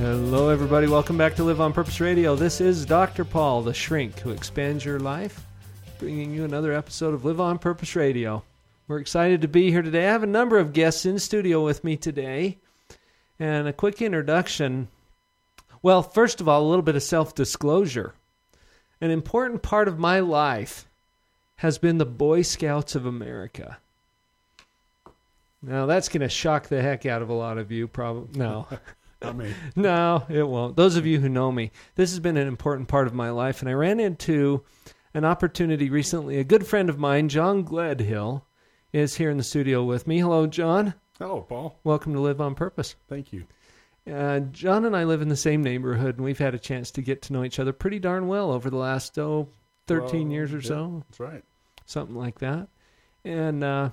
Hello, everybody. Welcome back to Live on Purpose Radio. This is Dr. Paul, the shrink who expands your life, bringing you another episode of Live on Purpose Radio. We're excited to be here today. I have a number of guests in studio with me today. And a quick introduction. Well, first of all, a little bit of self disclosure. An important part of my life has been the Boy Scouts of America. Now, that's going to shock the heck out of a lot of you, probably. No. I mean, No, it won't. Those of you who know me, this has been an important part of my life, and I ran into an opportunity recently. A good friend of mine, John Gledhill, is here in the studio with me. Hello, John. hello, Paul. Welcome to Live on Purpose. Thank you. Uh, John and I live in the same neighborhood, and we've had a chance to get to know each other pretty darn well over the last, oh, 13 Well, years or yeah, so, That's right. something like that. And uh,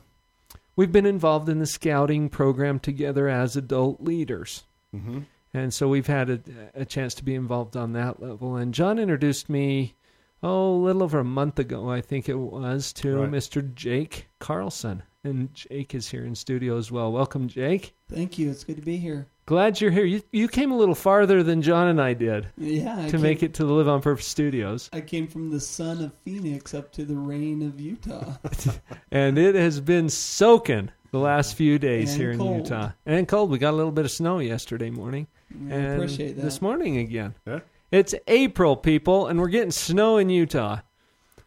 we've been involved in the scouting program together as adult leaders. Mm-hmm. And so we've had a, a chance to be involved on that level. And John introduced me, oh, a little over a month ago, I think it was, to Right. Mr. Jake Carlson. And Jake is here in studio as well. Welcome, Jake. Thank you. It's good to be here. Glad you're here. You, you came a little farther than John and I did Yeah, I to came, make it to the Live on Purpose studios. I came from the sun of Phoenix up to the rain of Utah. And it has been soaking the last few days And here in. Utah. And cold. We got a little bit of snow yesterday morning. I and appreciate that. This morning again. Yeah. It's April, people, and we're getting snow in Utah.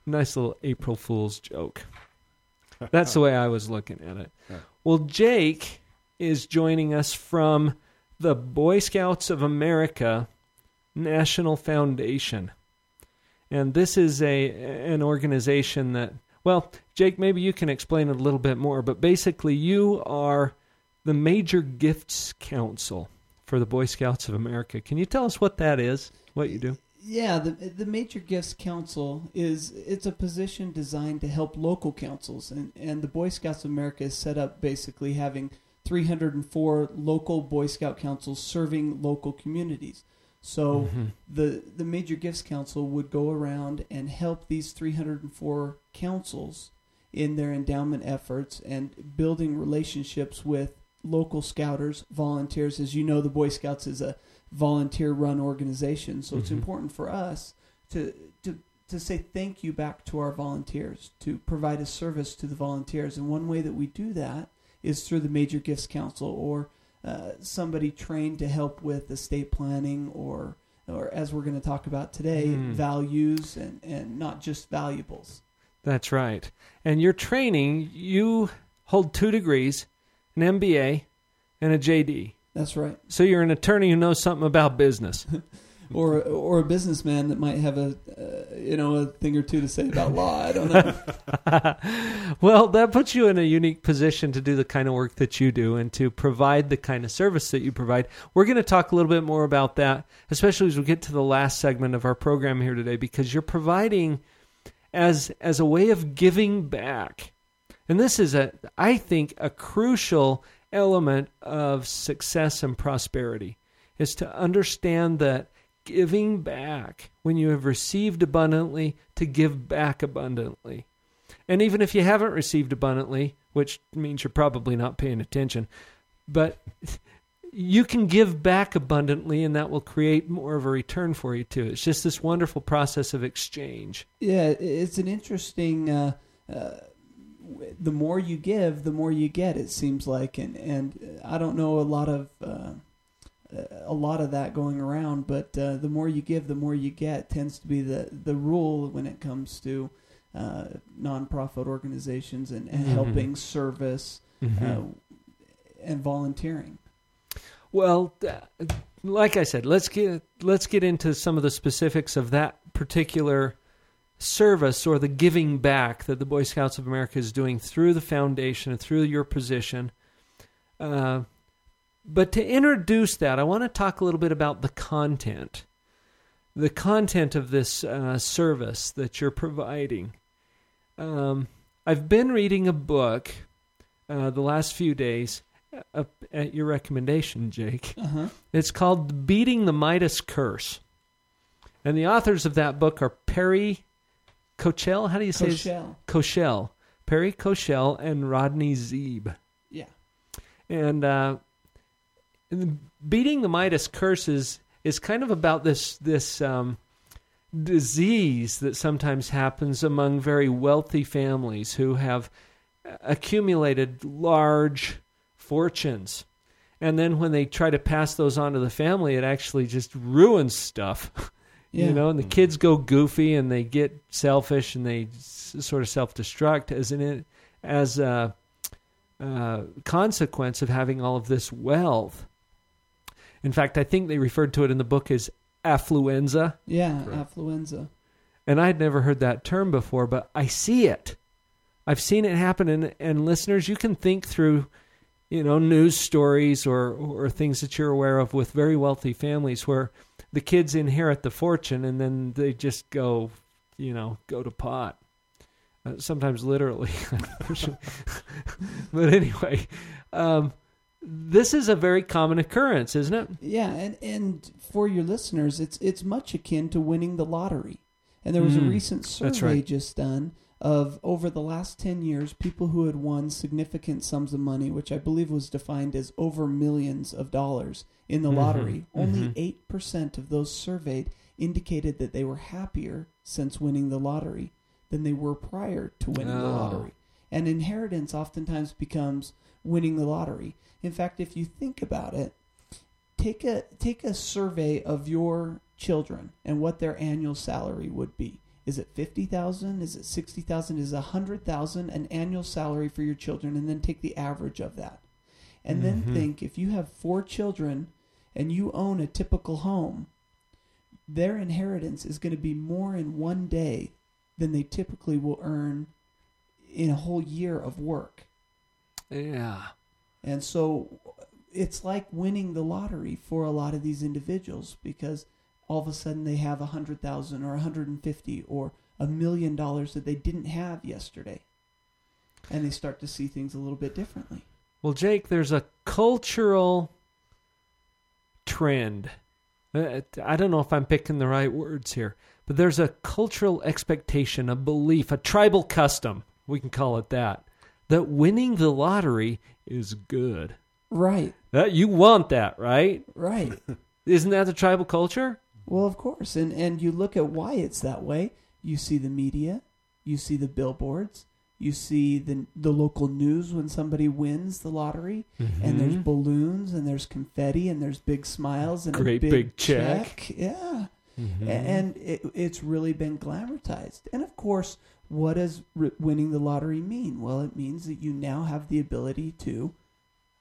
Nice little April Fool's joke. That's the way I was looking at it. Yeah. Well, Jake is joining us from the Boy Scouts of America National Foundation. And this is a an organization that well, Jake, maybe you can explain it a little bit more, but basically you are the Major Gifts Council for the Boy Scouts of America. Can you tell us what that is? What you do? Yeah, the the Major Gifts Council is it's a position designed to help local councils, and and the Boy Scouts of America is set up basically having 304 local Boy Scout councils serving local communities. So Mm-hmm. the the Major Gifts Council would go around and help these 304 councils in their endowment efforts and building relationships with local scouters, volunteers. As you know, the Boy Scouts is a volunteer run organization, so it's Mhm. important for us to to to say thank you back to our volunteers, to provide a service to the volunteers. And one way that we do that is through the Major Gifts Council or uh, somebody trained to help with estate planning or or as we're going to talk about today, Hmm. values and, and not just valuables. That's right. And your training, you hold two degrees, an MBA and a JD. That's right. So you're an attorney who knows something about business. Or or a businessman that might have a uh, you know a thing or two to say about law. I don't know. well, that puts you in a unique position to do the kind of work that you do and to provide the kind of service that you provide. We're going to talk a little bit more about that, especially as we get to the last segment of our program here today, because you're providing as as a way of giving back. And this is a I think a crucial element of success and prosperity is to understand that giving back when you have received abundantly to give back abundantly. And even if you haven't received abundantly, which means you're probably not paying attention, but you can give back abundantly and that will create more of a return for you too. It's just this wonderful process of exchange. Yeah, it's an interesting. Uh, uh, the more you give, the more you get. It seems like, and and I don't know a lot of uh, a lot of that going around, but uh, the more you give, the more you get tends to be the the rule when it comes to uh, nonprofit organizations and, and Mhm. helping service Mm-hmm. uh, and volunteering. Well, like I said, let's get let's get into some of the specifics of that particular service or the giving back that the Boy Scouts of America is doing through the foundation and through your position. Uh, but to introduce that, I want to talk a little bit about the content, the content of this uh, service that you're providing. Um, I've been reading a book uh, the last few days uh, at your recommendation, Jake. Uh-huh. It's called Beating the Midas Curse. And the authors of that book are Perry Cochell. How do you say. Cochell. Perry Cochell and Rodney Zeeb. Yeah. And uh, beating the Midas curse is, is kind of about this this um, disease that sometimes happens among very wealthy families who have accumulated large fortunes. And then when they try to pass those on to the family, it actually just ruins stuff. Yeah. You know, and the kids go goofy and they get selfish and they s- sort of self destruct as an as a uh, consequence of having all of this wealth. In fact, I think they referred to it in the book as affluenza, Yeah, Correct. affluenza. and I'd never heard that term before, but I see it. I've seen it happen, and, and listeners, you can think through, you know, news stories or or things that you're aware of with very wealthy families where the kids inherit the fortune and then they just go, you know, go to pot. Uh, sometimes literally, but anyway, um, this is a very common occurrence, isn't it? Yeah, and and for your listeners, it's it's much akin to winning the lottery. And there was a Mm, recent survey right. just done of over the last 10 years people who had won significant sums of money, which I believe was defined as over millions of dollars in the Mhm, lottery. Only mhm. 8% of those surveyed indicated that they were happier since winning the lottery than they were prior to winning the Oh. lottery. And inheritance oftentimes becomes winning the lottery. In fact, if you think about it, take a take a survey of your children and what their annual salary would be. Is it fifty thousand? Is it sixty thousand? Is a hundred thousand an annual salary for your children? And then take the average of that, and then Mhm. think if you have four children and you own a typical home, their inheritance is going to be more in one day than they typically will earn in a whole year of work. Yeah. And so it's like winning the lottery for a lot of these individuals because all of a sudden they have a hundred thousand or a hundred and fifty or a million dollars that they didn't have yesterday. And they start to see things a little bit differently. Well, Jake, there's a cultural trend. Uh, I don't know if I'm picking the right words here, but there's a cultural expectation, a belief, a tribal custom, we can call it that, that winning the lottery is good. Right, That you want that, right? right. Isn't that the tribal culture? Well, of course. And and you look at why it's that way. You see the media, you see the billboards, you see the the local news when somebody wins the lottery. and there's Mhm. balloons and there's confetti and there's big smiles and Great a big, big check. Yeah, Mhm. And it, it's really been glamorized. And of course, what does winning the lottery mean? Well, it means that you now have the ability to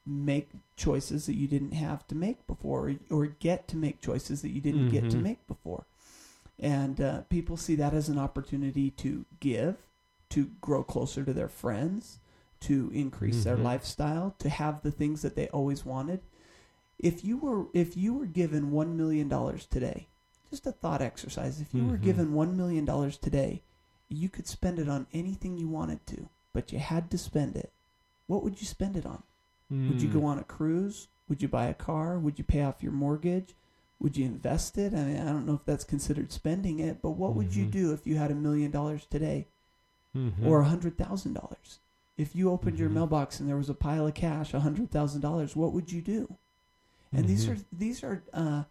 make choices that you didn't have to make before, or, or get to make choices that you didn't get to Mhm. make before. And uh, people see that as an opportunity to give, to grow closer to their friends, to increase their Mhm. lifestyle, to have the things that they always wanted. If you were if you were given one million dollars today, just a thought exercise. If you were Mhm. given one million dollars today, you could spend it on anything you wanted to, but you had to spend it. What would you spend it on? Would you Mm. go on a cruise? Would you buy a car? Would you pay off your mortgage? Would you invest it? I mean, I don't know if that's considered spending it, but what would you Mhm. do if you had a million dollars today Mhm. or a hundred thousand dollars? If you opened your Mhm. mailbox and there was a pile of cash, a hundred thousand dollars, what would you do? And these Mhm. are these are uh,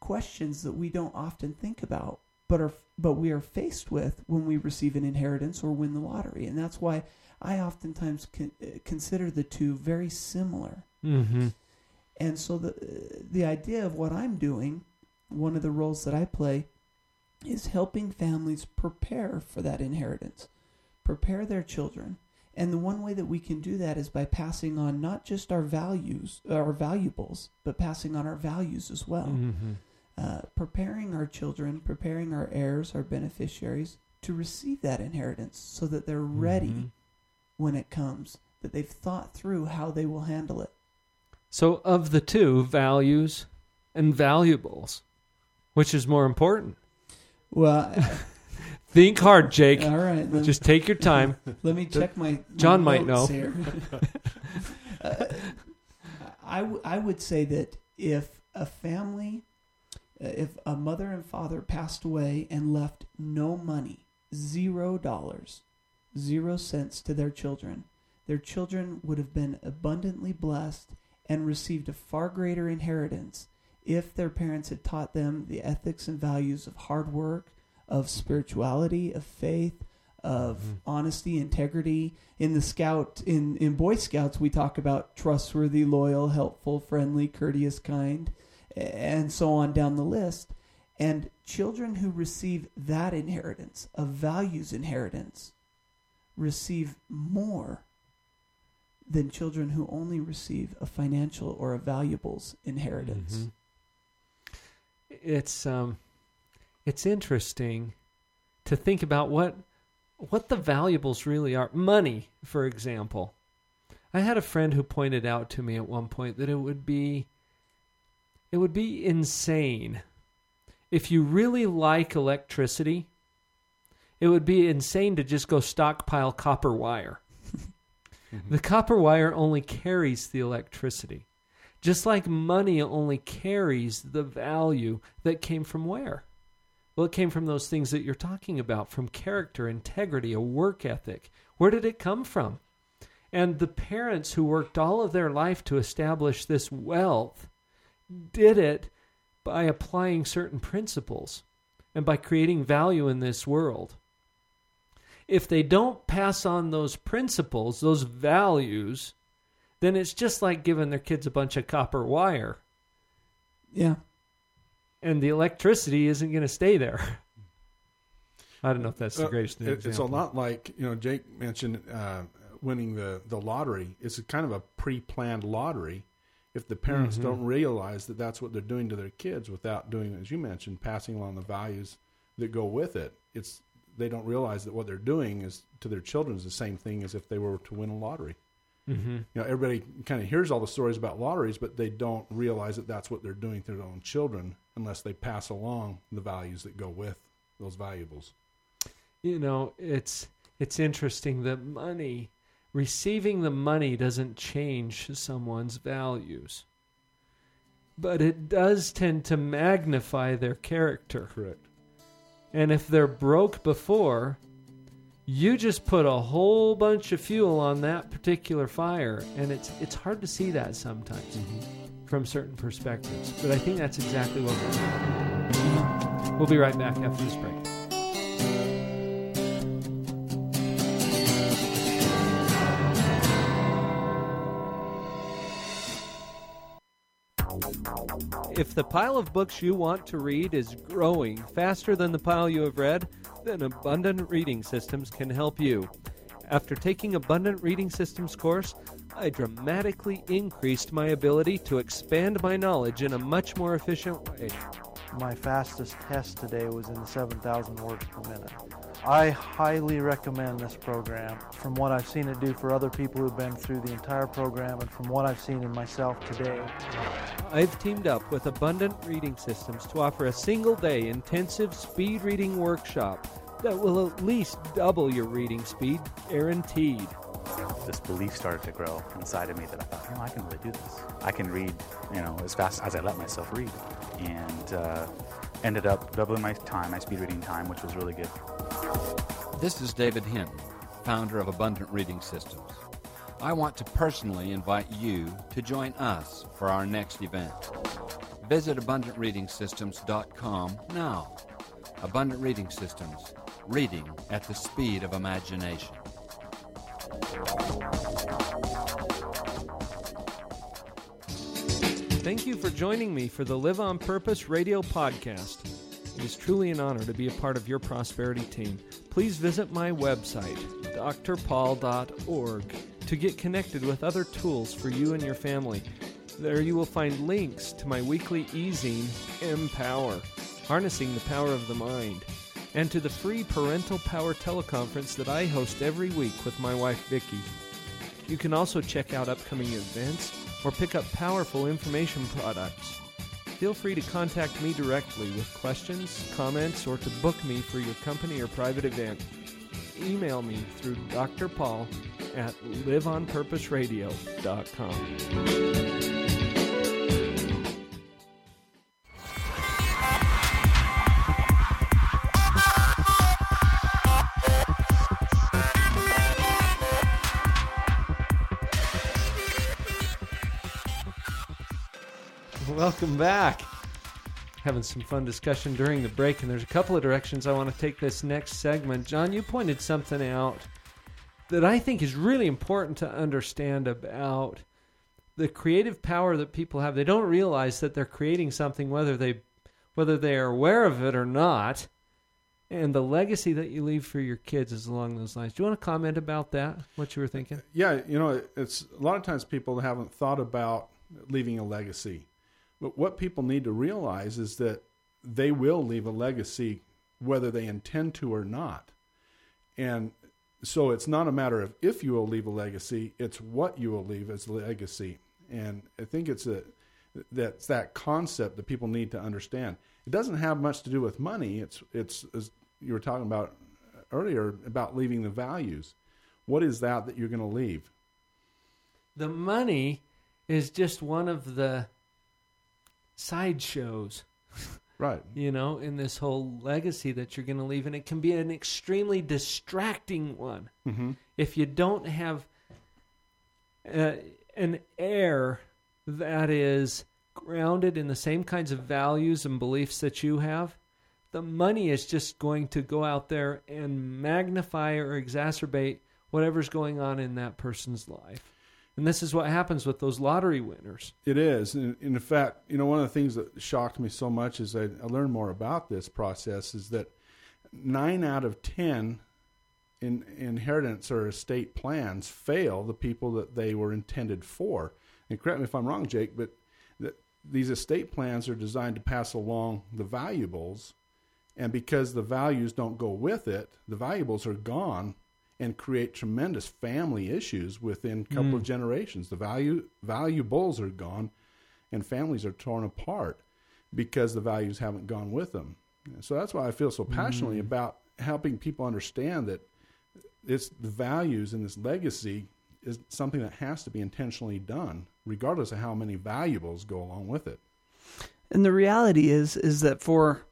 questions that we don't often think about, but are but we are faced with when we receive an inheritance or win the lottery, and that's why I oftentimes con- uh, consider the two very similar. Mhm. And so the the idea of what I'm doing, one of the roles that I play, is helping families prepare for that inheritance, prepare their children. And the one way that we can do that is by passing on not just our values, our valuables, but passing on our values as well. Mhm. Uh, preparing our children, preparing our heirs, our beneficiaries to receive that inheritance so that they're ready Mhm. when it comes, that they've thought through how they will handle it. So, of the two, values and valuables, which is more important? Well, Think hard, Jake. all right. Just take your time. let me check my, my John might notes know. Here. Uh, I, w- I would say that if a family, if a mother and father passed away and left no money, zero dollars, zero cents to their children, their children would have been abundantly blessed and received a far greater inheritance if their parents had taught them the ethics and values of hard work, of spirituality, of faith, of Mhm. honesty, integrity. In the scout in in Boy Scouts we talk about trustworthy, loyal, helpful, friendly, courteous, kind, and so on down the list. And children who receive that inheritance, a values inheritance, receive more than children who only receive a financial or a valuables inheritance. Mhm. It's um, it's interesting to think about what what the valuables really are. Money, for example. I had a friend who pointed out to me at one point that it would be it would be insane if you really like electricity. It would be insane to just go stockpile copper wire. Mm-hmm. The copper wire only carries the electricity. Just like money only carries the value that came from where? Well, it came from those things that you're talking about from character, integrity, a work ethic. Where did it come from? And the parents who worked all of their life to establish this wealth did it by applying certain principles and by creating value in this world. If they don't pass on those principles, those values, then it's just like giving their kids a bunch of copper wire Yeah. and the electricity isn't going to stay there. I don't know if that's the Uh, greatest it- it's a lot like you know Jake mentioned uh, winning the the lottery. It's a kind of a pre-planned lottery. If the parents Mhm. don't realize that that's what they're doing to their kids without doing, as you mentioned, passing along the values that go with it, it's they don't realize that what they're doing is to their children is the same thing as if they were to win a lottery. hmm You know, everybody kind of hears all the stories about lotteries, but they don't realize that that's what they're doing to their own children unless they pass along the values that go with those valuables. You know, it's it's interesting that money, receiving the money doesn't change someone's values, but it does tend to magnify their character. Correct. And if they're broke before, you just put a whole bunch of fuel on that particular fire, and it's it's hard to see that sometimes mm-hmm. from certain perspectives. But I think that's exactly what we're doing. We'll be right back after this break. If the pile of books you want to read is growing faster than the pile you have read, then Abundant Reading Systems can help you. After taking Abundant Reading Systems course, I dramatically increased my ability to expand my knowledge in a much more efficient way. My fastest test today was in 7,000 words per minute. I highly recommend this program from what I've seen it do for other people who've been through the entire program and from what I've seen in myself today. I've teamed up with Abundant Reading Systems to offer a single day intensive speed reading workshop that will at least double your reading speed, guaranteed. this belief started to grow inside of me that I thought, you know, I can really do this. I can read, you know, as fast as I let myself read, and uh, ended up doubling my time, my speed reading time, which was really good. This is David Hinton, founder of Abundant Reading Systems. I want to personally invite you to join us for our next event. Visit abundantreadingsystems.com now. Abundant Reading Systems, reading at the speed of imagination. Thank you for joining me for the Live on Purpose radio podcast. It is truly an honor to be a part of your prosperity team. Please visit my website, drpaul.org, to get connected with other tools for you and your family. There you will find links to my weekly e-zine, Empower, Harnessing the Power of the Mind, and to the free Parental Power teleconference that I host every week with my wife Vicki. You can also check out upcoming events or pick up powerful information products. Feel free to contact me directly with questions, comments, or to book me for your company or private event. Email me through Dr. Paul at liveonpurposeradio.com. Welcome back. Having some fun discussion during the break, and there's a couple of directions I want to take this next segment. John, you pointed something out that I think is really important to understand about the creative power that people have. They don't realize that they're creating something whether they whether they are aware of it or not. And the legacy that you leave for your kids is along those lines. Do you want to comment about that? What you were thinking? Yeah, you know, it's a lot of times people haven't thought about leaving a legacy. But what people need to realize is that they will leave a legacy whether they intend to or not. And so it's not a matter of if you will leave a legacy, it's what you will leave as a legacy. And I think it's a that's that concept that people need to understand. It doesn't have much to do with money. It's it's as you were talking about earlier about leaving the values. What is that that you're going to leave? The money is just one of the sideshows. Right. You know, in this whole legacy that you're going to leave, and it can be an extremely distracting one Mm-hmm. if you don't have uh, an heir that is grounded in the same kinds of values and beliefs that you have. The money is just going to go out there and magnify or exacerbate whatever's going on in that person's life. And this is what happens with those lottery winners. It is. And in fact, you know, one of the things that shocked me so much as I, learned more about this process is that nine out of 10 in, inheritance or estate plans fail the people that they were intended for. And correct me if I'm wrong, Jake, but these estate plans are designed to pass along the valuables. And because the values don't go with it, the valuables are gone and create tremendous family issues within a couple of mm. generations. The value valuables are gone, and families are torn apart because the values haven't gone with them. So that's why I feel so passionately mm. about helping people understand that it's the values and this legacy is something that has to be intentionally done, regardless of how many valuables go along with it. And the reality is, is that for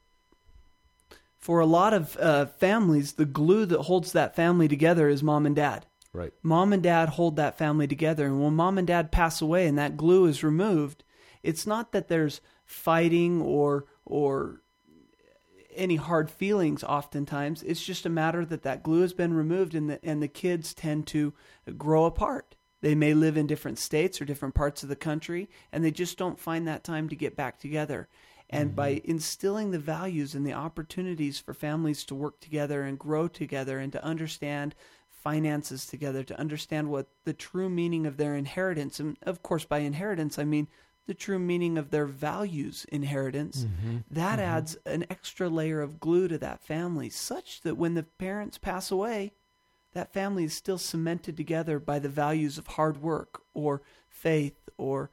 for a lot of uh, families, the glue that holds that family together is mom and dad. Right. Mom and dad hold that family together, and when mom and dad pass away and that glue is removed, it's not that there's fighting or or any hard feelings oftentimes it's just a matter that that glue has been removed and the, and the kids tend to grow apart they may live in different states or different parts of the country and they just don't find that time to get back together and mm-hmm. by instilling the values and the opportunities for families to work together and grow together and to understand finances together to understand what the true meaning of their inheritance and of course by inheritance i mean the true meaning of their values inheritance mm-hmm. that mm-hmm. adds an extra layer of glue to that family such that when the parents pass away that family is still cemented together by the values of hard work or faith or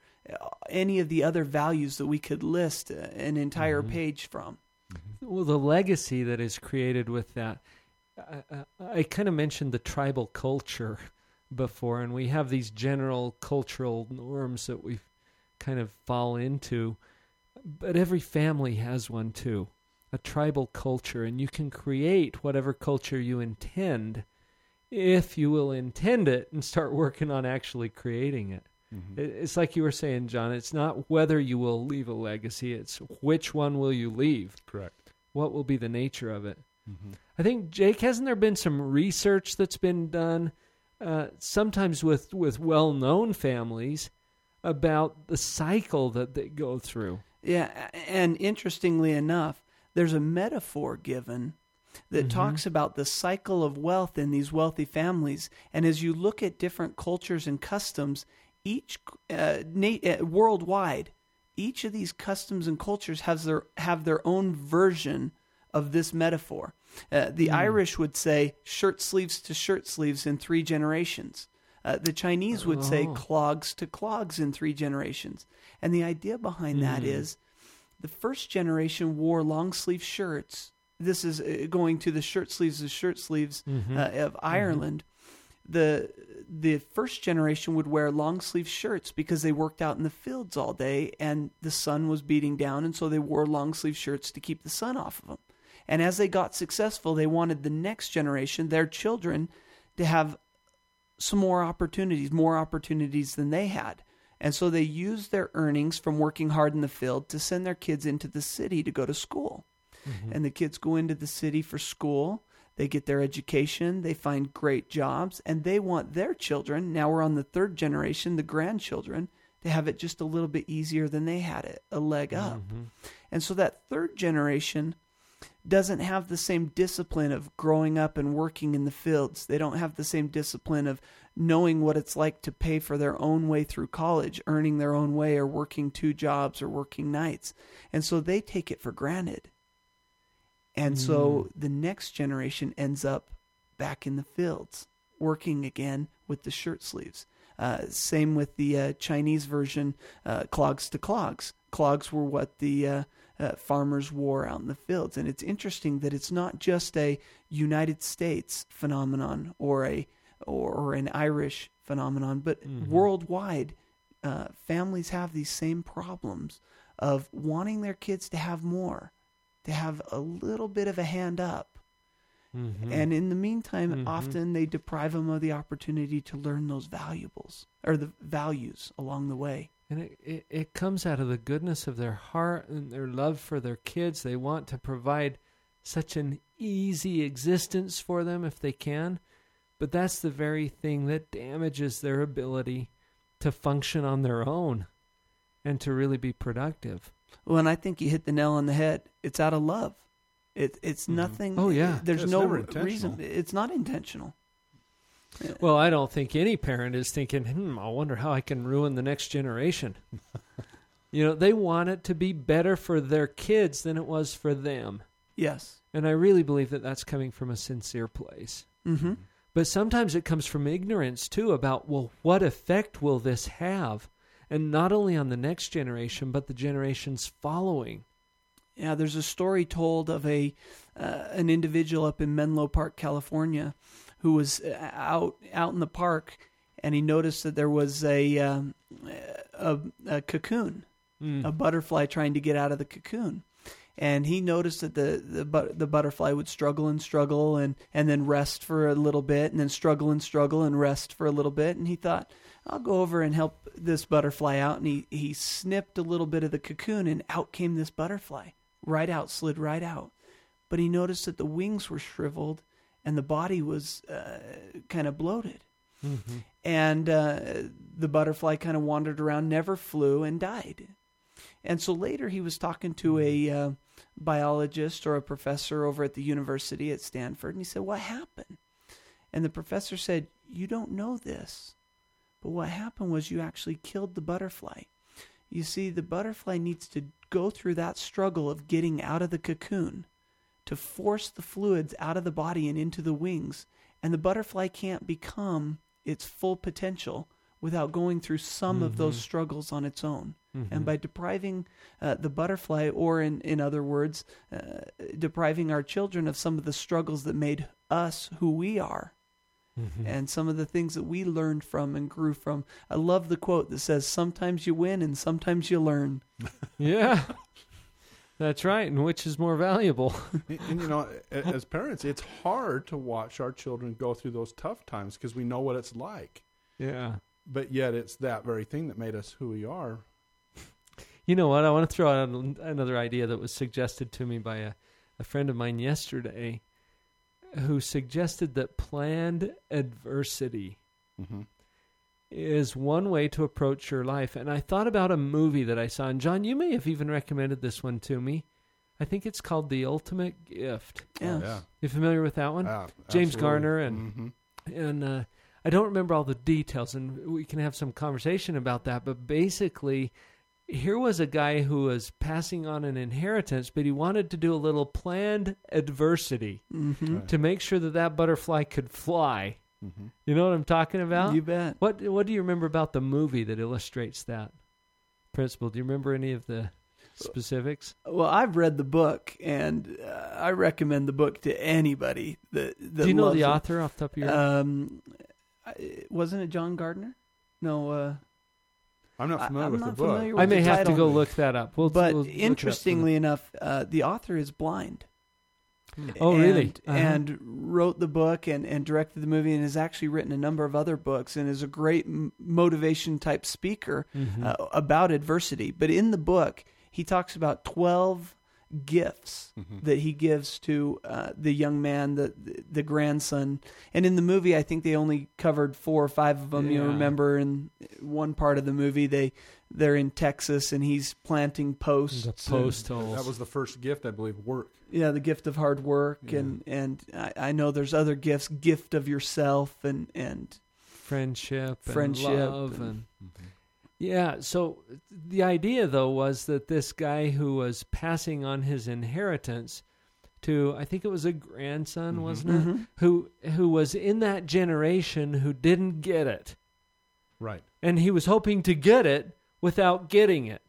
any of the other values that we could list an entire mm-hmm. page from mm-hmm. Well, the legacy that is created with that. I, I, I kind of mentioned the tribal culture before, and we have these general cultural norms that we kind of fall into. But every family has one too a tribal culture, and you can create whatever culture you intend if you will intend it and start working on actually creating it. Mm-hmm. It- It's like you were saying, John. It's not whether you will leave a legacy; it's which one will you leave. Correct. What will be the nature of it? Mm-hmm. I think Jake, hasn't there been some research that's been done, uh, sometimes with with well known families, about the cycle that they go through? Yeah, and interestingly enough, there's a metaphor given that mm-hmm. talks about the cycle of wealth in these wealthy families. And as you look at different cultures and customs, each uh, na- uh, worldwide, each of these customs and cultures has their have their own version of this metaphor. Uh, the Irish would say shirt sleeves to shirt sleeves in three generations. Uh, the Chinese would say Oh. clogs to clogs in three generations. And the idea behind that is the first generation wore long sleeve shirts. This is uh, going to the shirt sleeves of shirt sleeves Mm-hmm. uh, of Ireland. The the first generation would wear long sleeve shirts because they worked out in the fields all day and the sun was beating down, and so they wore long sleeve shirts to keep the sun off of them. And as they got successful, they wanted the next generation, their children, to have some more opportunities, more opportunities than they had. And so they used their earnings from working hard in the field to send their kids into the city to go to school. Mm-hmm. And the kids go into the city for school. They get their education, they find great jobs, and they want their children, now we're on the third generation, the grandchildren, to have it just a little bit easier than they had it, a leg up. Mm-hmm. And so that third generation doesn't have the same discipline of growing up and working in the fields. They don't have the same discipline of knowing what it's like to pay for their own way through college, earning their own way, or working two jobs or working nights. And so they take it for granted. And so the next generation ends up back in the fields, working again with the shirt sleeves. Uh, same with the uh, Chinese version, uh, clogs to clogs. Clogs were what the uh, uh, farmers wore out in the fields. And it's interesting that it's not just a United States phenomenon or a or, or an Irish phenomenon, but worldwide, uh, families have these same problems of wanting their kids to have more, to have a little bit of a hand up. Mm-hmm. And in the meantime, Mhm. often they deprive them of the opportunity to learn those valuables or the values along the way. And it, it, it comes out of the goodness of their heart and their love for their kids. They want to provide such an easy existence for them if they can. But that's the very thing that damages their ability to function on their own and to really be productive. Well, and I think you hit the nail on the head. It's out of love. It, it's nothing. Oh, yeah. There's It's no reason. It's not intentional. Well, I don't think any parent is thinking, hmm, I wonder how I can ruin the next generation. you know, they want it to be better for their kids than it was for them. Yes. And I really believe that that's coming from a sincere place. Mm-hmm. But sometimes it comes from ignorance too about, well, what effect will this have? And not only on the next generation, but the generations following. Yeah, there's a story told of a uh, an individual up in Menlo Park, California, who was uh, out out in the park, and he noticed that there was a um, a, a cocoon, Mm. a butterfly trying to get out of the cocoon, and he noticed that the the, but, the butterfly would struggle and struggle and and then rest for a little bit, and then struggle and struggle and rest for a little bit, and he thought. I'll go over and help this butterfly out. And he, he snipped a little bit of the cocoon, and out came this butterfly right out, slid right out. But he noticed that the wings were shriveled and the body was uh, kind of bloated. Mhm. And uh, the butterfly kind of wandered around, never flew, and died. And so later he was talking to a uh, biologist or a professor over at the university at Stanford, and he said, What happened? And the professor said, You don't know this. But what happened was you actually killed the butterfly. You see, the butterfly needs to go through that struggle of getting out of the cocoon to force the fluids out of the body and into the wings. And the butterfly can't become its full potential without going through some of those struggles on its own. And by depriving uh, the butterfly, or in, in other words, uh, depriving our children of some of the struggles that made us who we are, Mm-hmm. and some of the things that we learned from and grew from. I love the quote that says, Sometimes you win and sometimes you learn. Yeah. That's right. And which is more valuable? And, and, you know, as parents, it's hard to watch our children go through those tough times because we know what it's like. yeah. But yet, it's that very thing that made us who we are. You know what? I want to throw out another idea that was suggested to me by a, a friend of mine yesterday who suggested that planned adversity Mm-hmm. is one way to approach your life. And I thought about a movie that I saw. And John, you may have even recommended this one to me. I think it's called The Ultimate Gift. Yeah. Oh, yeah. You familiar with that one? Ah, James. Garner and Mhm. and uh, I don't remember all the details, and we can have some conversation about that. But basically, here was a guy who was passing on an inheritance, but he wanted to do a little planned adversity Mm-hmm. to make sure that that butterfly could fly. Mm-hmm. You know what I'm talking about? You bet. What What do you remember about the movie that illustrates that principle? Do you remember any of the specifics? Well, I've read the book, and uh, I recommend the book to anybody that. that do you know the it. author off the top of your head? Um, wasn't it John Gardner? No. Uh, I'm not familiar I'm with not the book. familiar I may the have to go look that up. We'll, but we'll look up interestingly enough, uh, the author is blind. Oh, really? And, Uh-huh. and wrote the book and, and directed the movie and has actually written a number of other books and is a great motivation type speaker Mhm. uh, about adversity. But in the book, he talks about 12 gifts Mhm. that he gives to uh, the young man, the, the grandson. And in the movie, I think they only covered four or five of them. You Yeah. remember in one part of the movie, they they're in Texas and he's planting posts. the and- post holes. That was the first gift, I believe. Work. yeah, the gift of hard work, Yeah. and and I, I know there's other gifts, gift of yourself, and and friendship, and Friendship love, and- and yeah. So the idea, though, was that this guy who was passing on his inheritance to, I think it was a grandson, Mhm. wasn't it? Mhm. Who who was in that generation who didn't get it, Right. and he was hoping to get it without getting it.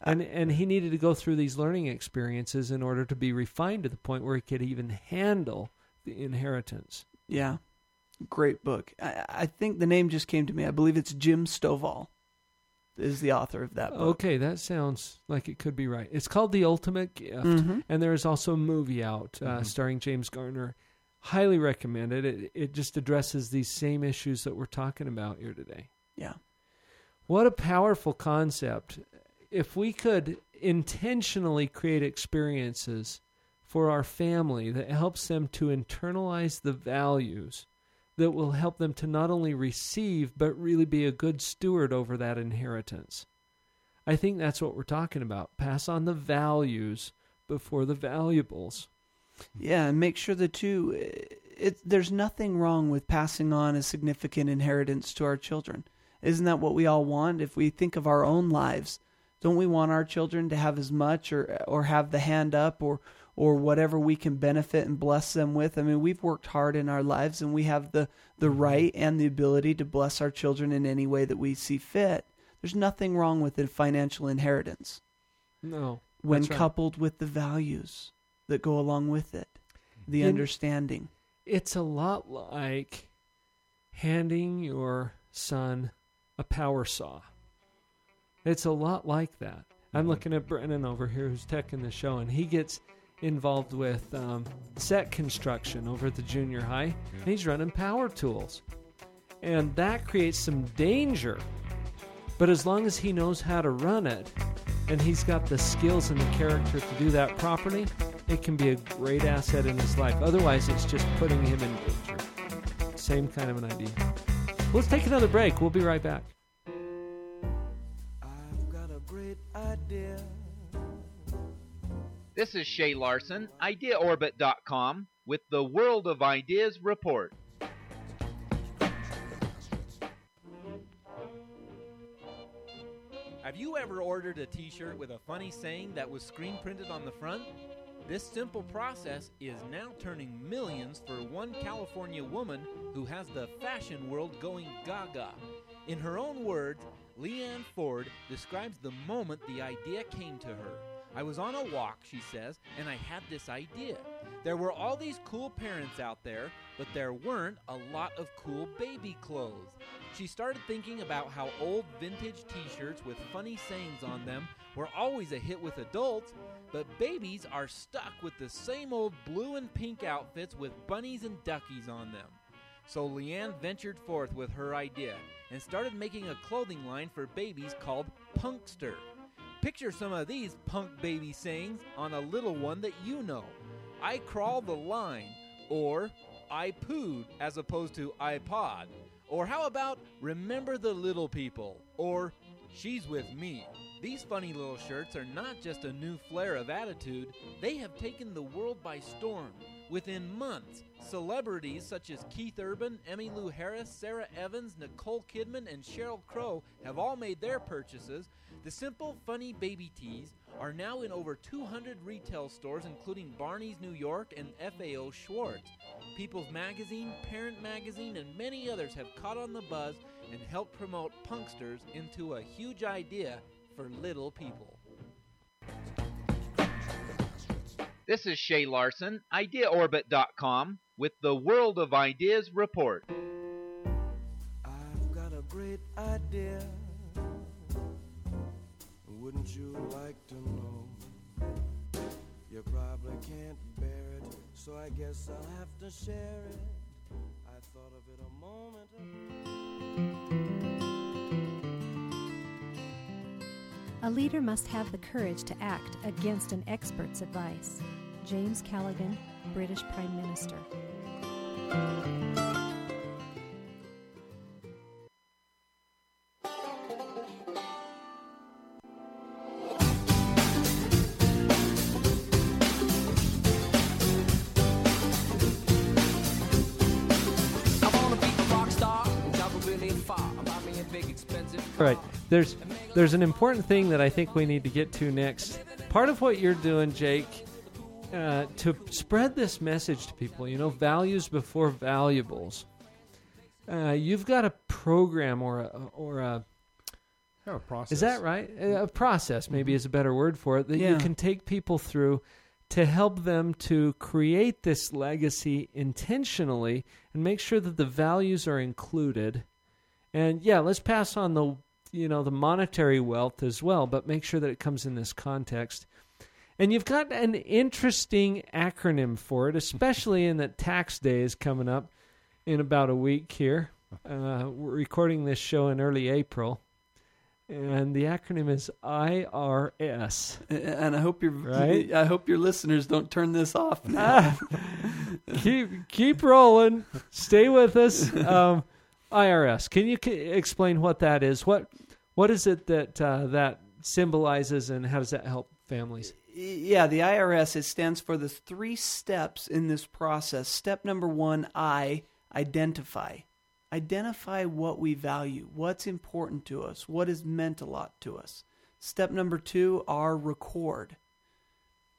And and he needed to go through these learning experiences in order to be refined to the point where he could even handle the inheritance. yeah, great book. I, I think the name just came to me. I believe it's Jim Stovall is the author of that book. Okay, that sounds like it could be right. It's called The Ultimate Gift, Mhm. and there is also a movie out uh, Mhm. starring James Garner. Highly recommended. It it just addresses these same issues that we're talking about here today. Yeah. What a powerful concept. If we could intentionally create experiences for our family that helps them to internalize the values that will help them to not only receive but really be a good steward over that inheritance. I think that's what we're talking about. Pass on the values before the valuables. Yeah, and make sure that too. Eh, it, there's nothing wrong with passing on a significant inheritance to our children. Isn't that what we all want? If we think of our own lives, don't we want our children to have as much or or have the hand up or or whatever we can benefit and bless them with? I mean, we've worked hard in our lives and we have the the mm-hmm. right and the ability to bless our children in any way that we see fit. There's nothing wrong with a financial inheritance No. when right. coupled with the values that go along with it, the In- understanding. It's a lot like handing your son a power saw. It's a lot like that. I'm mm-hmm. looking at Brennan over here who's teching the show, and he gets involved with um, set construction over at the junior high, and he's running power tools. And that creates some danger. But as long as he knows how to run it, and he's got the skills and the character to do that properly, it can be a great asset in his life. Otherwise, it's just putting him in danger. Same kind of an idea. Let's take another break. We'll be right back. This is Shay Larson, IdeaOrbit.com, with the World of Ideas report. Have you ever ordered a t shirt with a funny saying that was screen printed on the front? This simple process is now turning millions for one California woman who has the fashion world going gaga. In her own words, Leanne Ford describes the moment the idea came to her. I was on a walk, she says, and I had this idea. There were all these cool parents out there, but there weren't a lot of cool baby clothes. She started thinking about how old vintage t shirts with funny sayings on them were always a hit with adults, but babies are stuck with the same old blue and pink outfits with bunnies and duckies on them. So Leanne ventured forth with her idea and started making a clothing line for babies called Punkster. Picture some of these punk baby sayings on a little one that you know. I crawl the line, or I pooed as opposed to iPod. Or how about remember the little people, or she's with me. These funny little shirts are not just a new flare of attitude, they have taken the world by storm. Within months, celebrities such as Keith Urban, Emmylou Harris, Sara Evans, Nicole Kidman, and Sheryl Crow have all made their purchases. The simple, funny baby tees are now in over 200 retail stores, including Barney's New York and FAO Schwarz. People's Magazine, Parent Magazine, and many others have caught on the buzz and helped promote punksters into a huge idea for little people. This is Shay Larson, IdeaOrbit.com, with the World of Ideas report. I've got a great idea. Wouldn't you like to know? You probably can't bear it, so I guess I'll have to share it. I thought of it a moment A leader must have the courage to act against an expert's advice. James Callaghan, British Prime Minister. All right. There's there's an important thing that I think we need to get to next. Part of what you're doing, Jake, uh, to spread this message to people, you know, values before valuables. Uh, you've got a program or a, or a Yeah, a process. is that right? A a process maybe is a better word for it that you can take people through to help them to create this legacy intentionally and make sure that the values are included. And yeah, let's pass on the you know the monetary wealth as well, but make sure that it comes in this context. And you've got an interesting acronym for it, especially in that tax day is coming up in about a week here. Uh, we're recording this show in early April, and the acronym is IRS. And I hope your Right? I hope your listeners don't turn this off now. keep keep rolling. Stay with us. Um, IRS. Can you c- explain what that is? What what is it that uh, that symbolizes, and how does that help families? Yeah, the IRS it stands for the three steps in this process. Step number one, I identify. Identify what we value, what's important to us, what has meant a lot to us. Step number two, R record.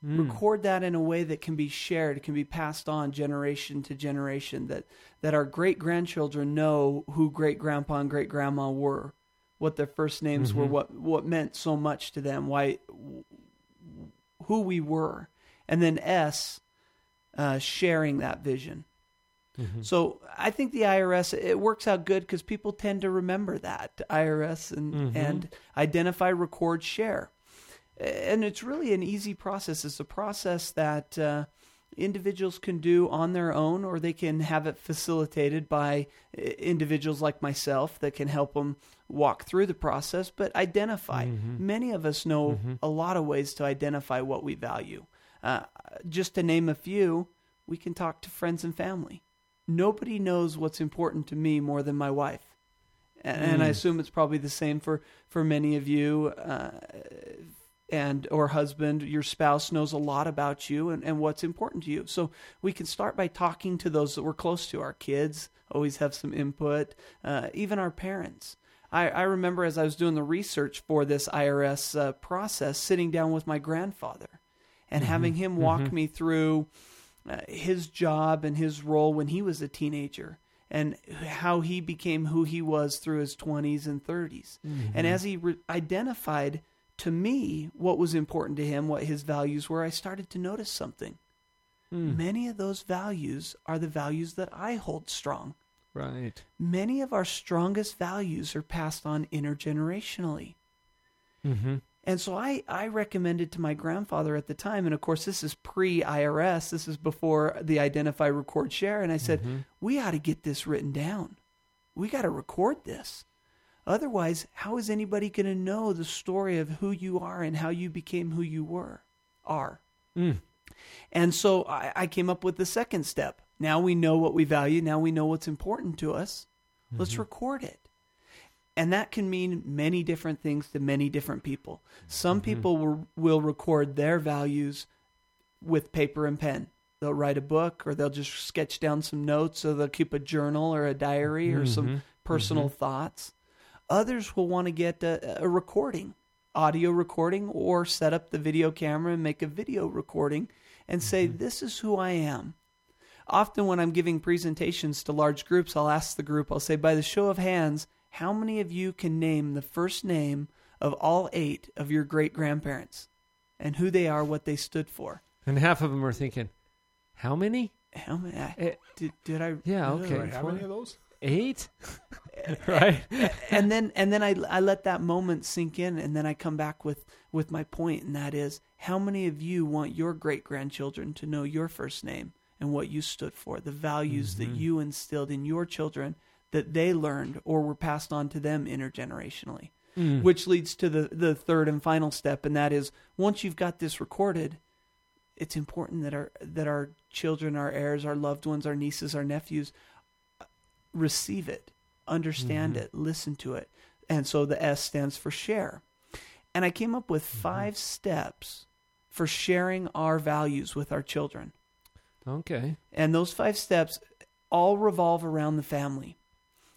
Mm. Record that in a way that can be shared, can be passed on generation to generation. That that our great grandchildren know who great grandpa and great grandma were, what their first names were, Mhm. what what meant so much to them, why who we were, and then S, uh, sharing that vision. Mhm. So I think the IRS it works out good because people tend to remember that IRS and Mhm. and identify, record, share, and it's really an easy process. It's a process that uh, individuals can do on their own, or they can have it facilitated by uh, individuals like myself that can help them walk through the process. But identify. Mhm. Many of us know Mhm. a lot of ways to identify what we value. Uh, just to name a few, we can talk to friends and family. Nobody knows what's important to me more than my wife, and, and I Mm. assume it's probably the same for for many of you. Uh, and or husband, your spouse knows a lot about you and, and what's important to you. So we can start by talking to those that we're close to. Our kids always have some input, uh, even our parents. I, I remember as I was doing the research for this IRS uh, process, sitting down with my grandfather and having him walk Mhm. me through uh, his job and his role when he was a teenager and how he became who he was through his 20s and 30s. And as he re- identified to me what was important to him, what his values were, I started to notice something. Mm. Many of those values are the values that I hold strong. Right. Many of our strongest values are passed on intergenerationally. Mm-hmm. And so I, I recommended to my grandfather at the time, and of course, this is pre IRS, this is before the identify, record, share. And I said, Mhm. we ought to get this written down. We got to record this. Otherwise, how is anybody going to know the story of who you are and how you became who you were? Are. Mm. And so I, I came up with the second step. Now we know what we value. Now we know what's important to us. Let's record it. And that can mean many different things to many different people. Some people will, will record their values with paper and pen. They'll write a book, or they'll just sketch down some notes, or they'll keep a journal or a diary or some Mhm. personal thoughts. Others will want to get a, a recording, audio recording, or set up the video camera and make a video recording and say, This is who I am. Often, when I'm giving presentations to large groups, I'll ask the group, I'll say, By the show of hands, how many of you can name the first name of all eight of your great grandparents and who they are, what they stood for? And half of them are thinking, how many? How many? I- Eh, did, did I? Yeah, okay. Do I have any of those? Eight? right? and then and then I, I let that moment sink in and then I come back with with my point and that is how many of you want your great grandchildren to know your first name and what you stood for the values that Mhm. you instilled in your children that they learned or were passed on to them intergenerationally Mm. which leads to the the third and final step and that is once you've got this recorded it's important that our that our children our heirs our loved ones our nieces our nephews receive it understand Mhm. it listen to it and so the s stands for share and i came up with five steps for sharing our values with our children Okay. and those five steps all revolve around the family.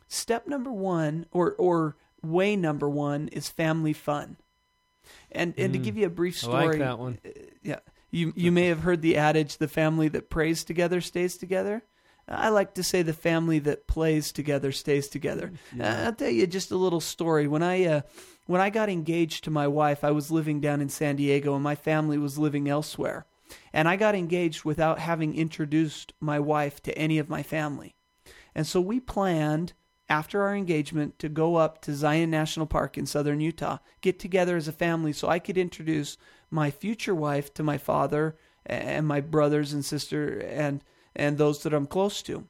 Step number one, or or way number one, is family fun. And and to Mm. give you a brief I story, like that one. uh, yeah, you you may have heard the adage: "The family that prays together stays together." I like to say the family that plays together stays together. Uh, I'll tell you just a little story. When I uh, when I got engaged to my wife, I was living down in San Diego, and my family was living elsewhere. And I got engaged without having introduced my wife to any of my family. And so we planned after our engagement to go up to Zion National Park in southern Utah, get together as a family so I could introduce my future wife to my father and my brothers and sister and and those that I'm close to.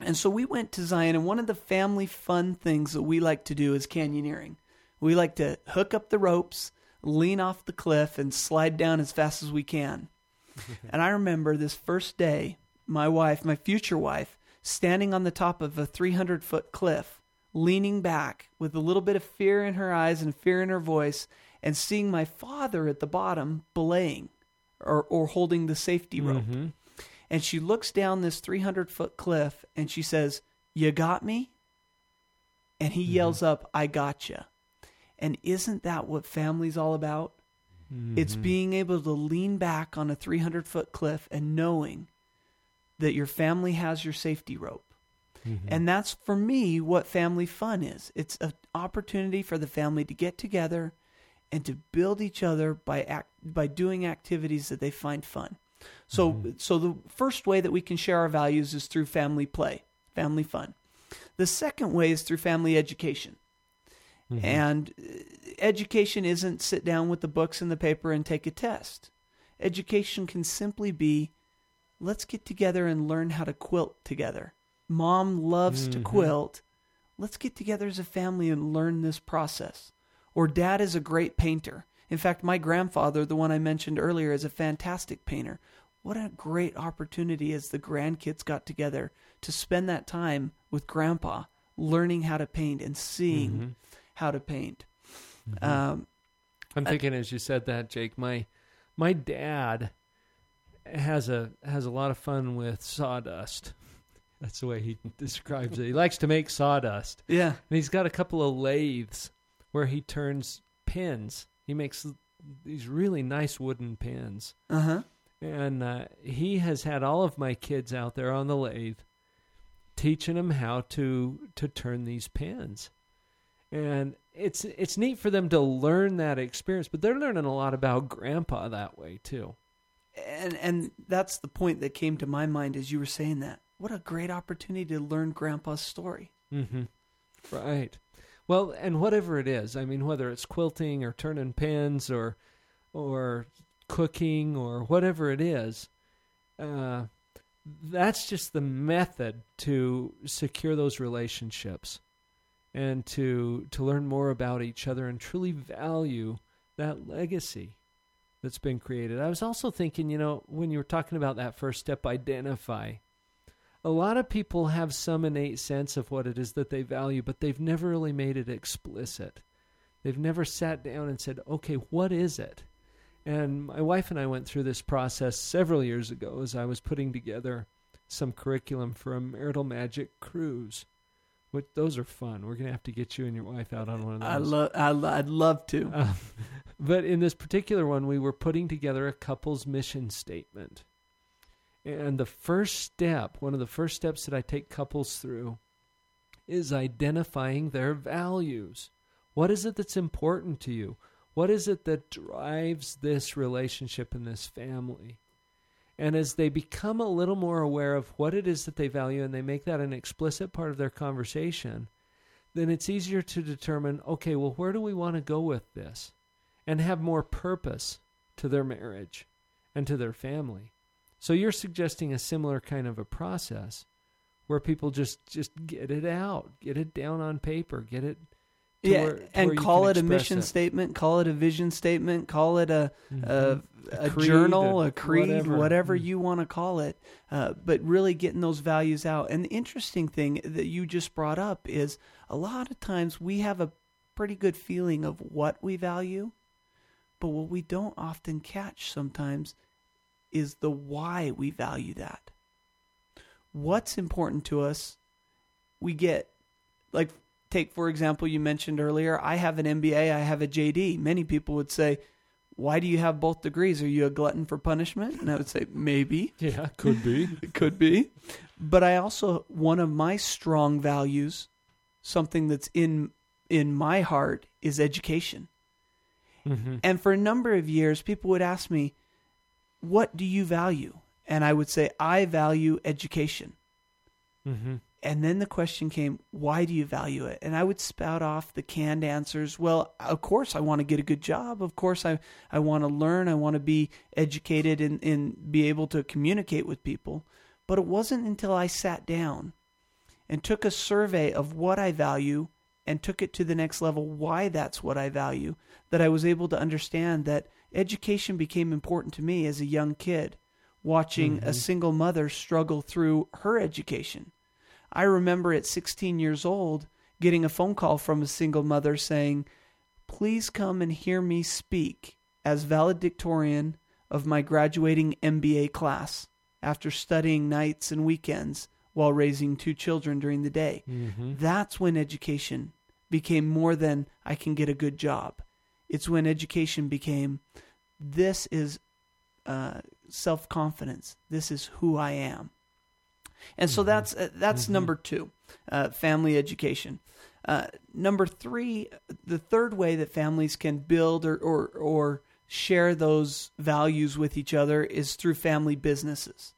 And so we went to Zion and one of the family fun things that we like to do is canyoneering. We like to hook up the ropes, lean off the cliff and slide down as fast as we can. and I remember this first day, my wife, my future wife, standing on the top of a 300 foot cliff, leaning back with a little bit of fear in her eyes and fear in her voice, and seeing my father at the bottom belaying or, or holding the safety rope. Mhm. And she looks down this 300 foot cliff and she says, You got me? And he yells up, I gotcha. And isn't that what family's all about? It's Mhm. being able to lean back on a 300 foot cliff and knowing that your family has your safety rope. Mhm. And that's for me what family fun is. It's an opportunity for the family to get together and to build each other by act, by doing activities that they find fun. So so the first way that we can share our values is through family play, family fun. The second way is through family education. Mhm. And uh, education isn't sit down with the books and the paper and take a test. Education can simply be let's get together and learn how to quilt together. Mom loves to Mhm. quilt. Let's get together as a family and learn this process. Or dad is a great painter. In fact, my grandfather, the one I mentioned earlier, is a fantastic painter. What a great opportunity as the grandkids got together to spend that time with grandpa learning how to paint and seeing Mhm. how to paint. Mhm. Um, I'm I- thinking as you said that, Jake. My my dad has a has a lot of fun with sawdust. That's the way he describes it. He likes to make sawdust. Yeah. And he's got a couple of lathes where he turns pins. He makes these really nice wooden pins. Uh huh. And uh, he has had all of my kids out there on the lathe teaching them how to to turn these pins. And it's it's neat for them to learn that experience, but they're learning a lot about grandpa that way too. And and that's the point that came to my mind as you were saying that. What a great opportunity to learn grandpa's story. Mm-hmm. Right. Well, and whatever it is, I mean, whether it's quilting or turning pins or or cooking or whatever it is, uh, that's just the method to secure those relationships and to to learn more about each other and truly value that legacy that's been created. I was also thinking, you know, when you were talking about that first step, identify a lot of people have some innate sense of what it is that they value, but they've never really made it explicit. They've never sat down and said, okay, what is it? And my wife and I went through this process several years ago as I was putting together some curriculum for a marital magic cruise. Which those are fun. We're gonna have to get you and your wife out on one of those. I love. I, lo- I'd love to. Um, but in this particular one, we were putting together a couple's mission statement. And the first step, one of the first steps that I take couples through, is identifying their values. What is it that's important to you? What is it that drives this relationship in this family? And as they become a little more aware of what it is that they value and they make that an explicit part of their conversation, then it's easier to determine okay, well, where do we want to go with this? And have more purpose to their marriage and to their family. So you're suggesting a similar kind of a process where people just just get it out, get it down on paper, get it yeah, where- to and call it a mission it. statement, call it a vision statement, call it a Mhm. a, a, A creed, journal, a a creed, whatever. whatever, Mm. you want to call it. Uh, but really getting those values out. And the interesting thing that you just brought up is a lot of times we have a pretty good feeling of what we value, but what we don't often catch sometimes is the why we value that. What's important to us, we get like take for example you mentioned earlier i have an mba i have a jd many people would say why do you have both degrees? Are you a glutton for punishment? And i would say maybe. Yeah, could be. it could be. But i also one of my strong values something that's in in my heart is education. Mhm. and for a number of years people would ask me what do you value? And i would say i value education. Mhm. And then the question came, why do you value it? And I would spout off the canned answers. Well, of course I want to get a good job. Of course I, I want to learn. I want to be educated and, and be able to communicate with people. But it wasn't until I sat down and took a survey of what I value and took it to the next level, why that's what I value, that I was able to understand that education became important to me as a young kid, watching a Mhm. single mother struggle through her education. I remember at 16 years old getting a phone call from a single mother saying, Please come and hear me speak as valedictorian of my graduating MBA class after studying nights and weekends while raising two children during the day. Mhm. That's when education became more than I can get a good job. It's when education became this is uh, self confidence. This is who I am. And so that's uh, that's number two, uh, family education. Uh, number three, the third way that families can build or, or or share those values with each other is through family businesses.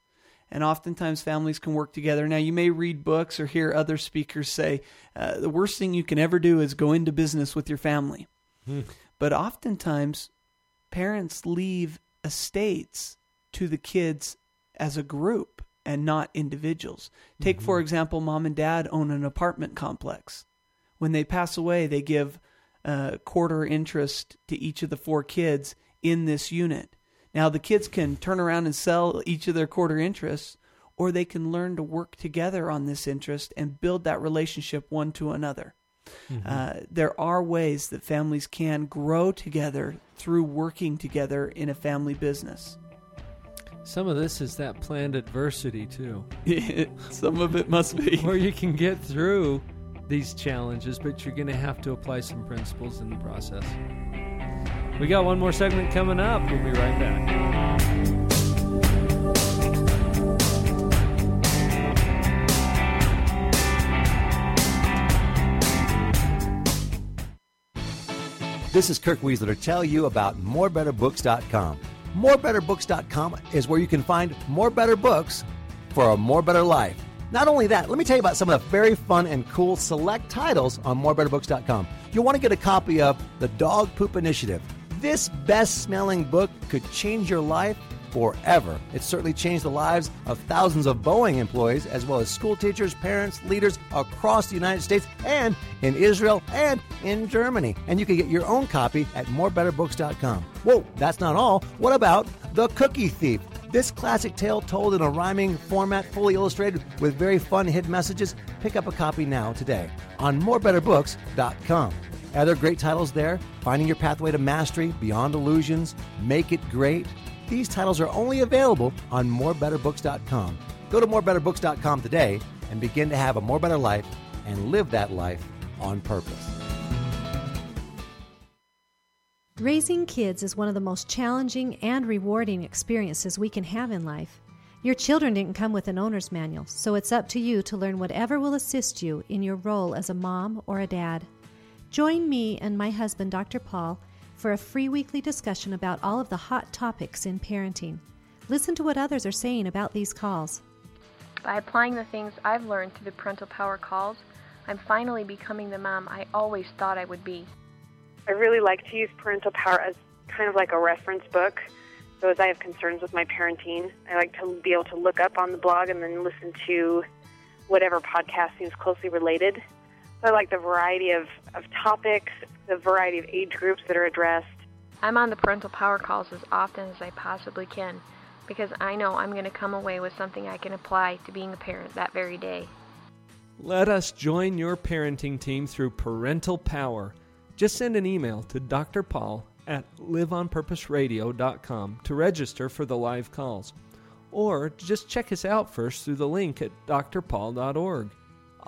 And oftentimes families can work together. Now, you may read books or hear other speakers say uh, the worst thing you can ever do is go into business with your family. Hmm. But oftentimes, parents leave estates to the kids as a group and not individuals. Take, for example, mom and dad own an apartment complex. When they pass away, they give uh, quarter interest to each of the four kids in this unit. Now, the kids can turn around and sell each of their quarter interests, or they can learn to work together on this interest and build that relationship one to another. Uh, there are ways that families can grow together through working together in a family business. Some of this is that planned adversity too. Some of it must be. Where you can get through these challenges, but you're going to have to apply some principles in the process. We got one more segment coming up. We'll be right back. This is Kirk Weisler to tell you about morebetterbooks.com. Morebetterbooks.com is where you can find more better books for a more better life. Not only that, let me tell you about some of the very fun and cool select titles on morebetterbooks.com. You'll want to get a copy of The Dog Poop Initiative. This best smelling book could change your life forever. It certainly changed the lives of thousands of Boeing employees, as well as school teachers, parents, leaders across the United States and in Israel and in Germany. And you can get your own copy at morebetterbooks.com. Whoa, that's not all. What about The Cookie Thief? This classic tale told in a rhyming format, fully illustrated with very fun hidden messages. Pick up a copy now today on morebetterbooks.com. Other great titles there Finding Your Pathway to Mastery, Beyond Illusions, Make It Great. These titles are only available on morebetterbooks.com. Go to morebetterbooks.com today and begin to have a more better life and live that life on purpose. Raising kids is one of the most challenging and rewarding experiences we can have in life. Your children didn't come with an owner's manual, so it's up to you to learn whatever will assist you in your role as a mom or a dad. Join me and my husband, Dr. Paul, for a free weekly discussion about all of the hot topics in parenting. Listen to what others are saying about these calls. By applying the things I've learned through the parental power calls, I'm finally becoming the mom I always thought I would be. I really like to use parental power as kind of like a reference book. So as I have concerns with my parenting, I like to be able to look up on the blog and then listen to whatever podcast seems closely related. So I like the variety of, of topics, the variety of age groups that are addressed. I'm on the parental power calls as often as I possibly can because I know I'm going to come away with something I can apply to being a parent that very day. Let us join your parenting team through Parental Power. Just send an email to Dr. Paul at liveonpurposeradio.com to register for the live calls. Or just check us out first through the link at drpaul.org.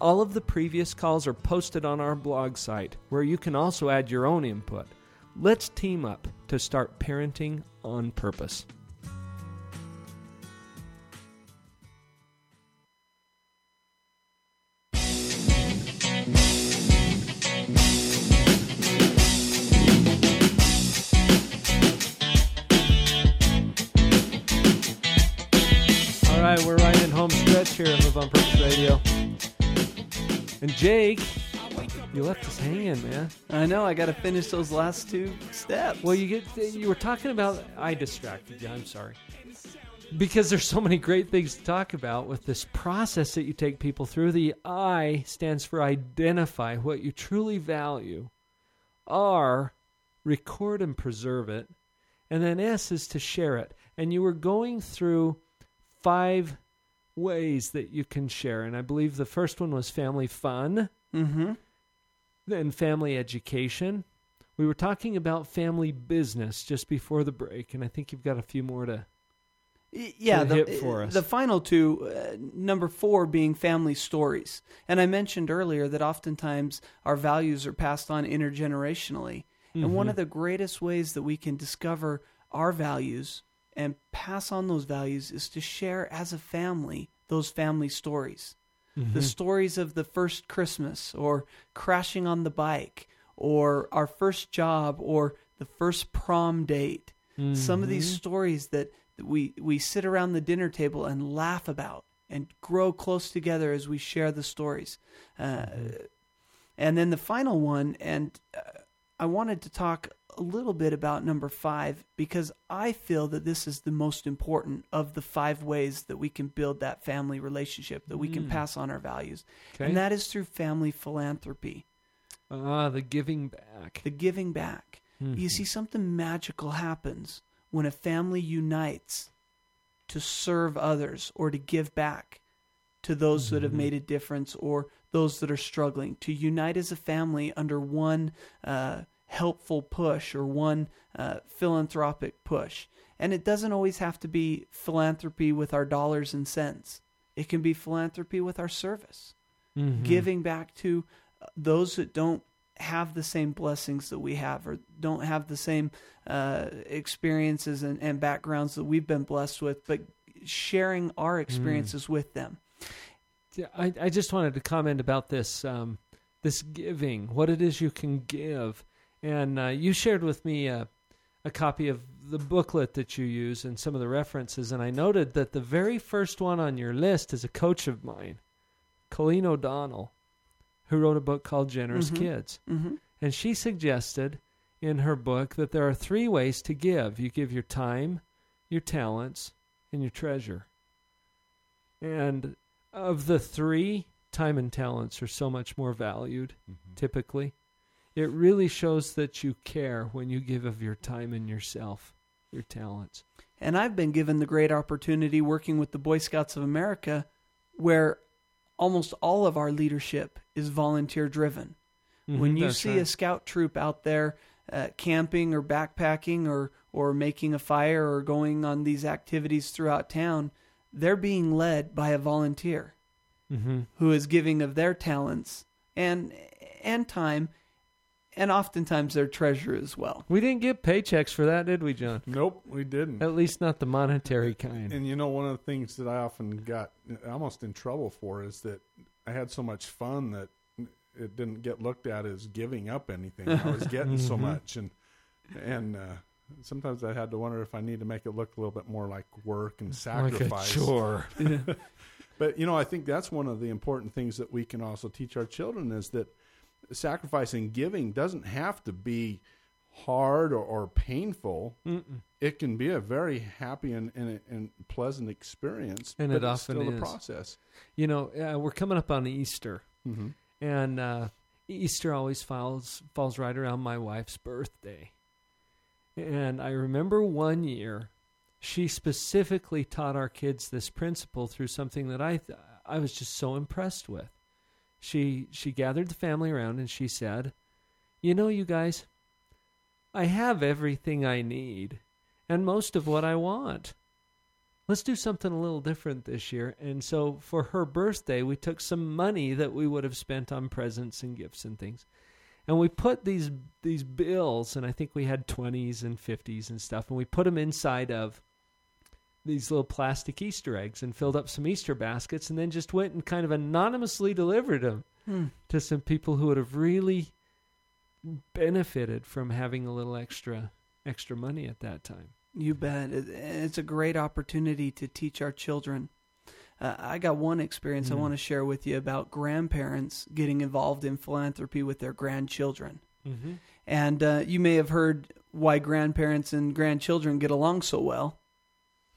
All of the previous calls are posted on our blog site, where you can also add your own input. Let's team up to start parenting on purpose. All right, we're right in home stretch here at Live on Purpose Radio. And Jake, you left us hanging, man. I know. I got to finish those last two steps. Well, you get you were talking about. I distracted you. I'm sorry. Because there's so many great things to talk about with this process that you take people through. The I stands for identify what you truly value. R, record and preserve it. And then S is to share it. And you were going through five ways that you can share. And I believe the first one was family fun. Mm-hmm. Then family education. We were talking about family business just before the break, and I think you've got a few more to, yeah, to the, hit for us. the final two, uh, number four being family stories. And I mentioned earlier that oftentimes our values are passed on intergenerationally. And one Mhm. of the greatest ways that we can discover our values and pass on those values is to share as a family those family stories. The Mhm. stories of the first Christmas or crashing on the bike or our first job or the first prom date. Some of these Mhm. stories that, we, we sit around the dinner table and laugh about and grow close together as we share the stories. Uh, And then the final one, and uh, I wanted to talk a little bit about number five because I feel that this is the most important of the five ways that we can build that family relationship, that we can Mm. pass on our values. Okay. And that is through family philanthropy. Ah, the giving back. The giving back. You Mhm. see, something magical happens when a family unites to serve others or to give back to those that have Mhm. made a difference or those that are struggling. To unite as a family under one uh, helpful push or one uh, philanthropic push. And it doesn't always have to be philanthropy with our dollars and cents, it can be philanthropy with our service Mhm. giving back to uh, those that don't have the same blessings that we have or don't have the same uh, experiences and, and backgrounds that we've been blessed with, but sharing our experiences with them. I, I just wanted to comment about this um, this giving, what it is you can give, and uh, you shared with me a, a copy of the booklet that you use and some of the references, and I noted that the very first one on your list is a coach of mine, Colleen O'Donnell, who wrote a book called Generous Mhm. Kids, Mhm. and she suggested in her book that there are three ways to give: you give your time, your talents, and your treasure. And of the three, time and talents are so much more valued typically. It really shows that you care when you give of your time and yourself, your talents. And I've been given the great opportunity working with the Boy Scouts of America, where almost all of our leadership is volunteer driven. Mhm, when you see right. a scout troop out there uh, camping or backpacking or or making a fire or going on these activities throughout town, they're being led by a volunteer Mm-hmm. who is giving of their talents and and time and oftentimes their treasure as well. We didn't get paychecks for that, did we, John? Nope, we didn't. At least not the monetary kind. And you know, one of the things that I often got almost in trouble for is that I had so much fun that it didn't get looked at as giving up anything. I was getting so Mhm. much, and and uh, sometimes I had to wonder if I need to make it look a little bit more like work and Like sacrifice. chore. but you know, I think that's one of the important things that we can also teach our children is that sacrifice and giving doesn't have to be hard or, or painful. Mm-mm. It can be a very happy and, and, and pleasant experience, and but it it's often still is a process. You know, uh, we're coming up on Easter, Mhm. and uh, Easter always falls falls right around my wife's birthday. And I remember one year, she specifically taught our kids this principle through something that I th- I was just so impressed with. She she gathered the family around and she said, "You know, you guys, I have everything I need, and most of what I want." let's do something a little different this year. And so for her birthday, we took some money that we would have spent on presents and gifts and things. And we put these these bills, and I think we had 20s and 50s and stuff, and we put them inside of these little plastic Easter eggs and filled up some Easter baskets and then just went and kind of anonymously delivered them Hmm. to some people who would have really benefited from having a little extra extra money at that time. You bet. It's a great opportunity to teach our children. Uh, I got one experience I Mm. want to share with you about grandparents getting involved in philanthropy with their grandchildren. Mm-hmm. And uh, you may have heard why grandparents and grandchildren get along so well.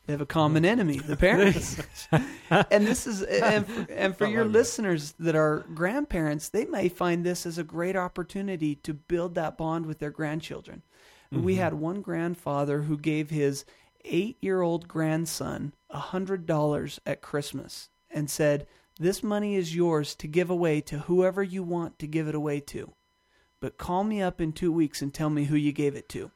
They have a common enemy, the parents. and this is and for, and for your listeners that are grandparents, they may find this as a great opportunity to build that bond with their grandchildren. We Mhm. had one grandfather who gave his 8-year-old grandson a $100 at Christmas and said, "This money is yours to give away to whoever you want to give it away to." But call me up in 2 weeks and tell me who you gave it to.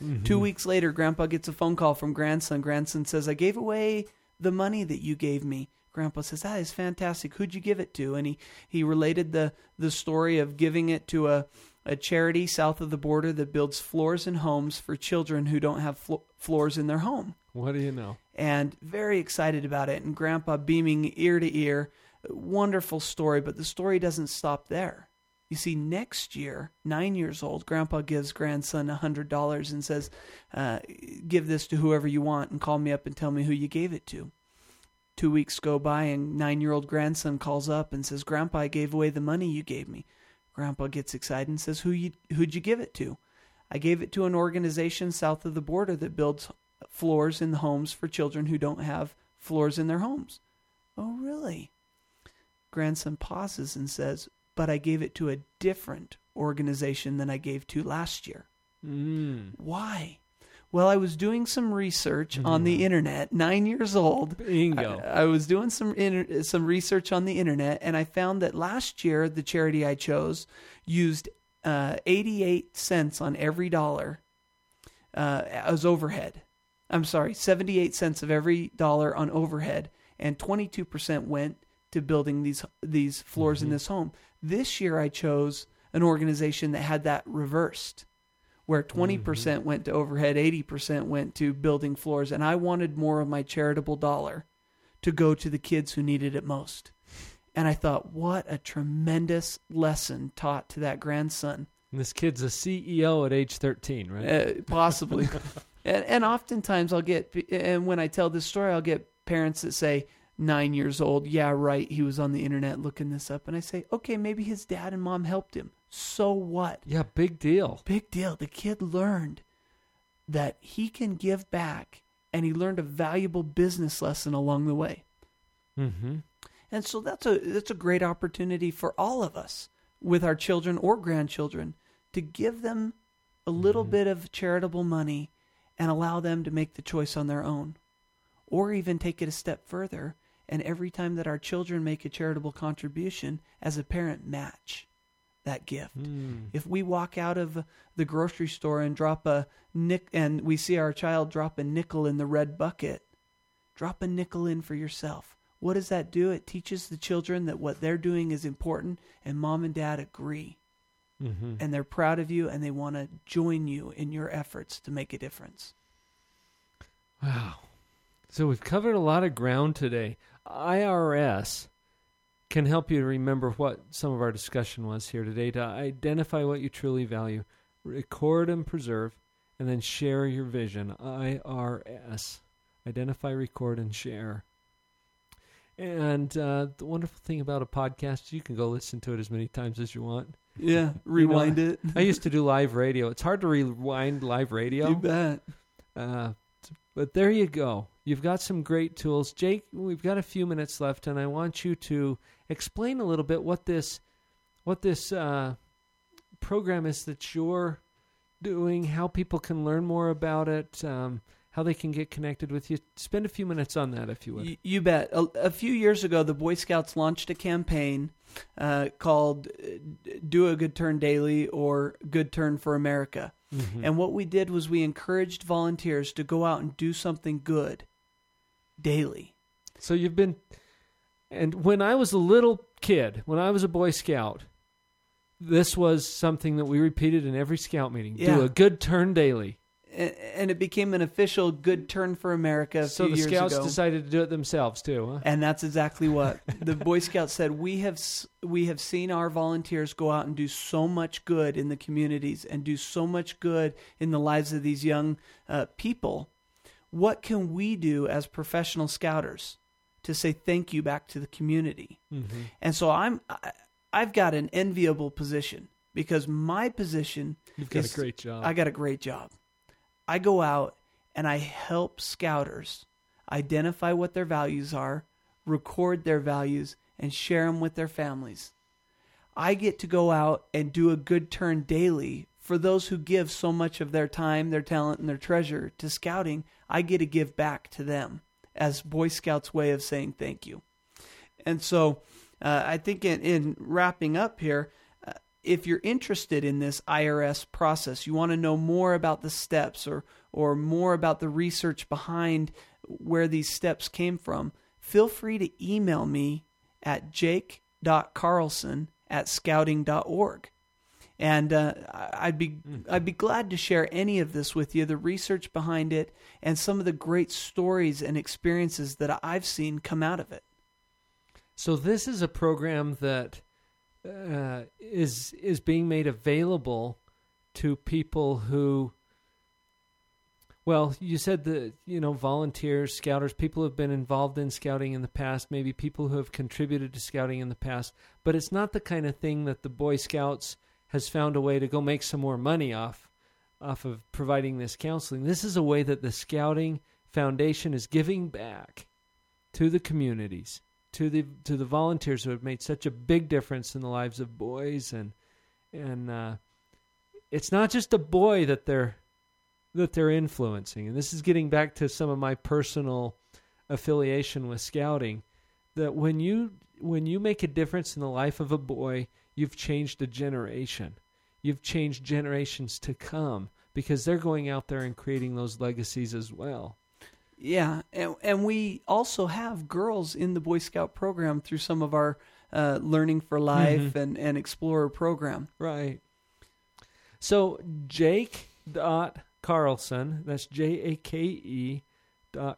Mm-hmm. Two weeks later, Grandpa gets a phone call from grandson. Grandson says, I gave away the money that you gave me. Grandpa says, That is fantastic. Who'd you give it to? And he, he related the, the story of giving it to a, a charity south of the border that builds floors and homes for children who don't have flo- floors in their home. What do you know? And very excited about it. And Grandpa beaming ear to ear. Wonderful story, but the story doesn't stop there. You see, next year, nine years old, Grandpa gives grandson a hundred dollars and says, uh, "Give this to whoever you want, and call me up and tell me who you gave it to." Two weeks go by, and nine-year-old grandson calls up and says, "Grandpa, I gave away the money you gave me." Grandpa gets excited and says, "Who you who'd you give it to?" I gave it to an organization south of the border that builds floors in the homes for children who don't have floors in their homes. Oh, really? Grandson pauses and says, But I gave it to a different organization than I gave to last year. Mm. Why? Well, I was doing some research on the internet, nine years old. Bingo. I, I was doing some inter- some research on the internet, and I found that last year the charity I chose used uh, 88 cents on every dollar uh, as overhead. I'm sorry, 78 cents of every dollar on overhead, and 22% went to building these these floors in this home. This year, I chose an organization that had that reversed, where 20% went to overhead, 80% went to building floors, and I wanted more of my charitable dollar to go to the kids who needed it most. And I thought, what a tremendous lesson taught to that grandson. And this kid's a CEO at age 13, right? Uh, possibly. and, and oftentimes I'll get, and when I tell this story, I'll get parents that say, nine years old, yeah, right, he was on the internet looking this up. And I say, okay, maybe his dad and mom helped him. So what? Yeah, big deal. Big deal. The kid learned that he can give back, and he learned a valuable business lesson along the way. Mm-hmm. And so that's a that's a great opportunity for all of us with our children or grandchildren to give them a little bit of charitable money and allow them to make the choice on their own. Or even take it a step further and every time that our children make a charitable contribution as a parent match that gift. Mm. If we walk out of the grocery store and drop a nick and we see our child drop a nickel in the red bucket, drop a nickel in for yourself. What does that do? It teaches the children that what they're doing is important and mom and dad agree. Mm-hmm. And they're proud of you and they want to join you in your efforts to make a difference. Wow. So we've covered a lot of ground today. IRS can help you to remember what some of our discussion was here today to identify what you truly value, record and preserve, and then share your vision. IRS. Identify, record, and share. And uh, the wonderful thing about a podcast, you can go listen to it as many times as you want. Yeah, You know, rewind it. I used to do live radio. It's hard to rewind live radio. You bet. Uh, but there you go. You've got some great tools. Jake, we've got a few minutes left, and I want you to explain a little bit what this what this uh, program is that you're doing, how people can learn more about it, um, how they can get connected with you. Spend a few minutes on that, if you would. Y- You bet. A, a few years ago, the Boy Scouts launched a campaign uh, called uh, Do a Good Turn Daily or Good Turn for America. Mhm. And what we did was we encouraged volunteers to go out and do something good daily. So you've been, and when I was a little kid, when I was a Boy Scout, this was something that we repeated in every scout meeting. Yeah. Do a good turn daily. And it became an official Good Turn for America So the scouts ago. decided to do it themselves too, huh? And that's exactly what the Boy Scouts said. We have we have seen our volunteers go out and do so much good in the communities and do so much good in the lives of these young uh, people. What can we do as professional scouters to say thank you back to the community? Mhm. And so I'm I, I've got an enviable position because my position You've got a is- great job. I got a great job. I go out and I help scouters identify what their values are, record their values, and share them with their families. I get to go out and do a good turn daily for those who give so much of their time, their talent, and their treasure to scouting. I get to give back to them as Boy Scouts' way of saying thank you. And so uh, I think in, in wrapping up here, uh, if you're interested in this IRS process, you want to know more about the steps or, or more about the research behind where these steps came from, feel free to email me at jake.carlson at scouting.org. And uh, I'd be I'd be glad to share any of this with you, the research behind it, and some of the great stories and experiences that I've seen come out of it. So this is a program that uh, is is being made available to people who. Well, you said that you know volunteers, scouters, people who have been involved in scouting in the past, maybe people who have contributed to scouting in the past, but it's not the kind of thing that the Boy Scouts has found a way to go make some more money off off of providing this counseling. This is a way that the Scouting Foundation is giving back to the communities, to the to the volunteers who have made such a big difference in the lives of boys and and uh, it's not just a boy that they're that they're influencing. And this is getting back to some of my personal affiliation with scouting that when you when you make a difference in the life of a boy, you've changed a generation. You've changed generations to come because they're going out there and creating those legacies as well. Yeah, and, and we also have girls in the Boy Scout program through some of our uh, Learning for Life Mhm. and, and Explorer program. Right. So Jake dot Carlson, that's J A K E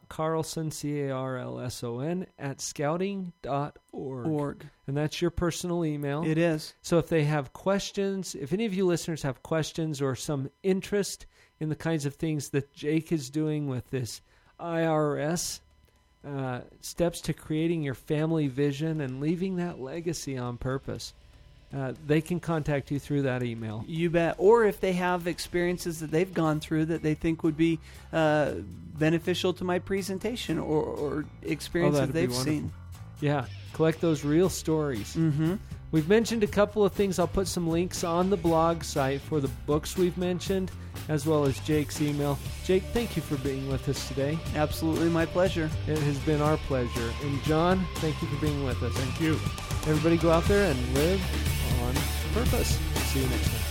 Carlson C A R L S O N at scouting dot org. Org. And that's your personal email. It is. So if they have questions, if any of you listeners have questions or some interest in the kinds of things that Jake is doing with this IRS uh, steps to creating your family vision and leaving that legacy on purpose, uh, they can contact you through that email. You bet. Or if they have experiences that they've gone through that they think would be uh, beneficial to my presentation or, or experiences Oh, they've seen. Yeah, collect those real stories. Mm-hmm. We've mentioned a couple of things. I'll put some links on the blog site for the books we've mentioned, as well as Jake's email. Jake, thank you for being with us today. Absolutely my pleasure. It has been our pleasure. And John, thank you for being with us. Thank you. Everybody go out there and live on Purpose. See you next time.